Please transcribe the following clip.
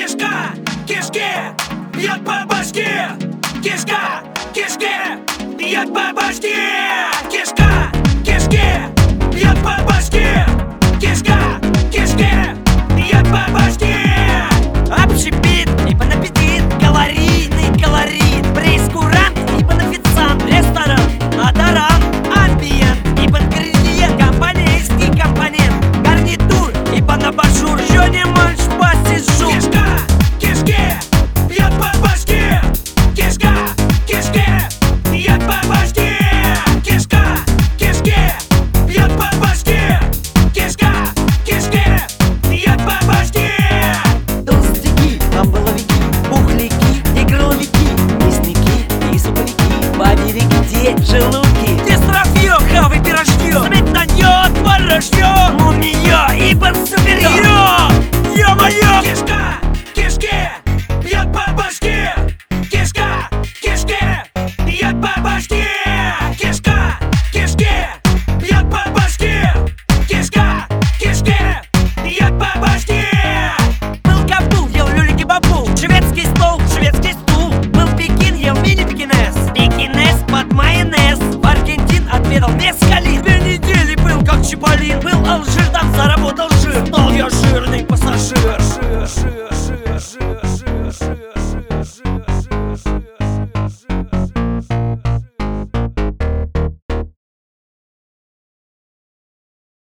Кишка, кишке, бьет по башке. Кишка, кишке, бьет по башке. bitch, you.